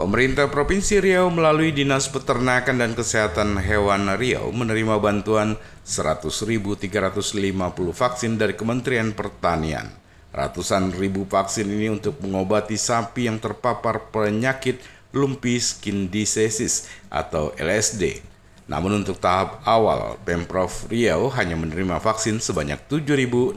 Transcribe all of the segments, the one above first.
Pemerintah Provinsi Riau melalui Dinas Peternakan dan Kesehatan Hewan Riau menerima bantuan 100.350 vaksin dari Kementerian Pertanian. Ratusan ribu vaksin ini untuk mengobati sapi yang terpapar penyakit lumpy skin disease atau LSD. Namun untuk tahap awal, Pemprov Riau hanya menerima vaksin sebanyak 7.675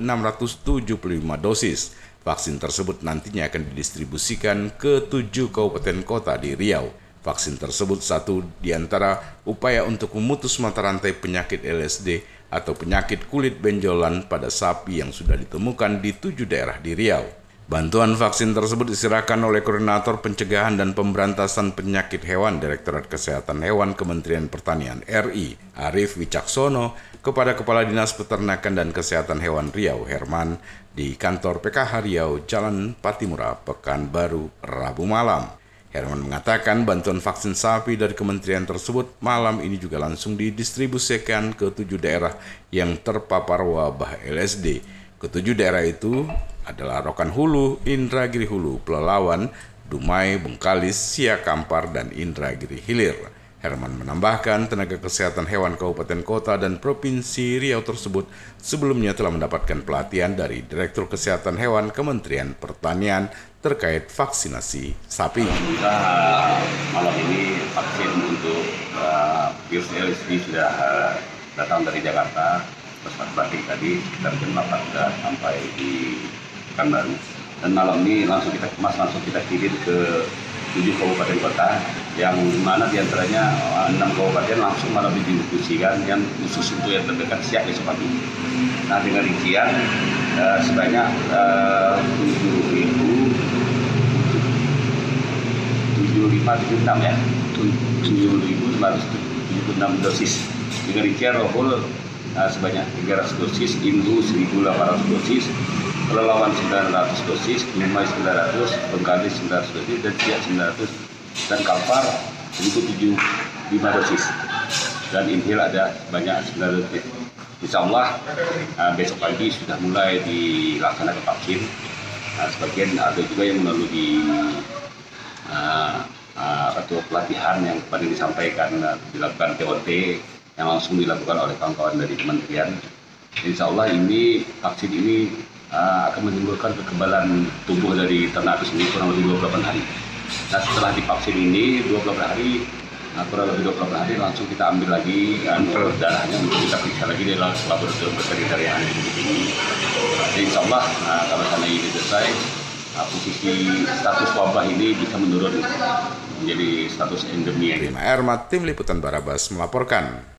dosis. Vaksin tersebut nantinya akan didistribusikan ke tujuh kabupaten kota di Riau. Vaksin tersebut satu di antara upaya untuk memutus mata rantai penyakit LSD atau penyakit kulit benjolan pada sapi yang sudah ditemukan di tujuh daerah di Riau. Bantuan vaksin tersebut diserahkan oleh Koordinator Pencegahan dan Pemberantasan Penyakit Hewan Direktorat Kesehatan Hewan Kementerian Pertanian RI, Arif Wicaksono, kepada Kepala Dinas Peternakan dan Kesehatan Hewan Riau, Herman, di kantor PKH Riau, Jalan Patimura, Pekanbaru, Rabu malam. Herman mengatakan bantuan vaksin sapi dari kementerian tersebut malam ini juga langsung didistribusikan ke tujuh daerah yang terpapar wabah LSD. Ketujuh daerah itu adalah Rokan Hulu, Indragiri Hulu, Pelalawan, Dumai, Bengkalis, Siak Kampar, dan Indragiri Hilir. Herman menambahkan tenaga kesehatan hewan kabupaten kota dan provinsi Riau tersebut sebelumnya telah mendapatkan pelatihan dari Direktur Kesehatan Hewan Kementerian Pertanian terkait vaksinasi sapi. Kita malam ini vaksin untuk uh, virus LSD sudah uh, datang dari Jakarta, pesawat batik tadi sekitar jam 8 sudah sampai di Pekanbaru. Dan malam ini langsung kita kemas, langsung kita kirim ke tujuh kabupaten kota yang mana di antaranya eh, enam kabupaten langsung malah didistribusikan yang khusus untuk yang terdekat siap besok pagi. Nah dengan rincian uh, sebanyak eh, tujuh ribu tujuh lima tujuh enam ya tujuh ribu tujuh puluh enam dosis dengan rincian rohul uh, sebanyak 300 dosis, Indu 1.800 dosis, Pelelawan 900 dosis, Numai 900, Bengkali 900 dosis, dan Siak 900, dan Kalpar 1.075 dosis. Dan Inhil ada banyak 900 dosis. Insya Allah uh, besok pagi sudah mulai dilaksanakan vaksin. Nah, sebagian ada juga yang melalui uh, uh, atau pelatihan yang kemarin disampaikan uh, dilakukan TOT yang langsung dilakukan oleh kawan-kawan dari kementerian. Insya Allah ini vaksin ini uh, akan menimbulkan kekebalan tubuh dari ternak itu sendiri kurang lebih 28 hari. Nah setelah divaksin ini 28 hari, nah, kurang lebih 28 hari langsung kita ambil lagi kan, darahnya untuk kita periksa lagi di laboratorium veteriner yang ada di sini. Jadi insya Allah nah, kalau sana ini selesai, nah, posisi status wabah ini bisa menurun menjadi status endemi. Prima Ermat, Tim Liputan Barabas melaporkan.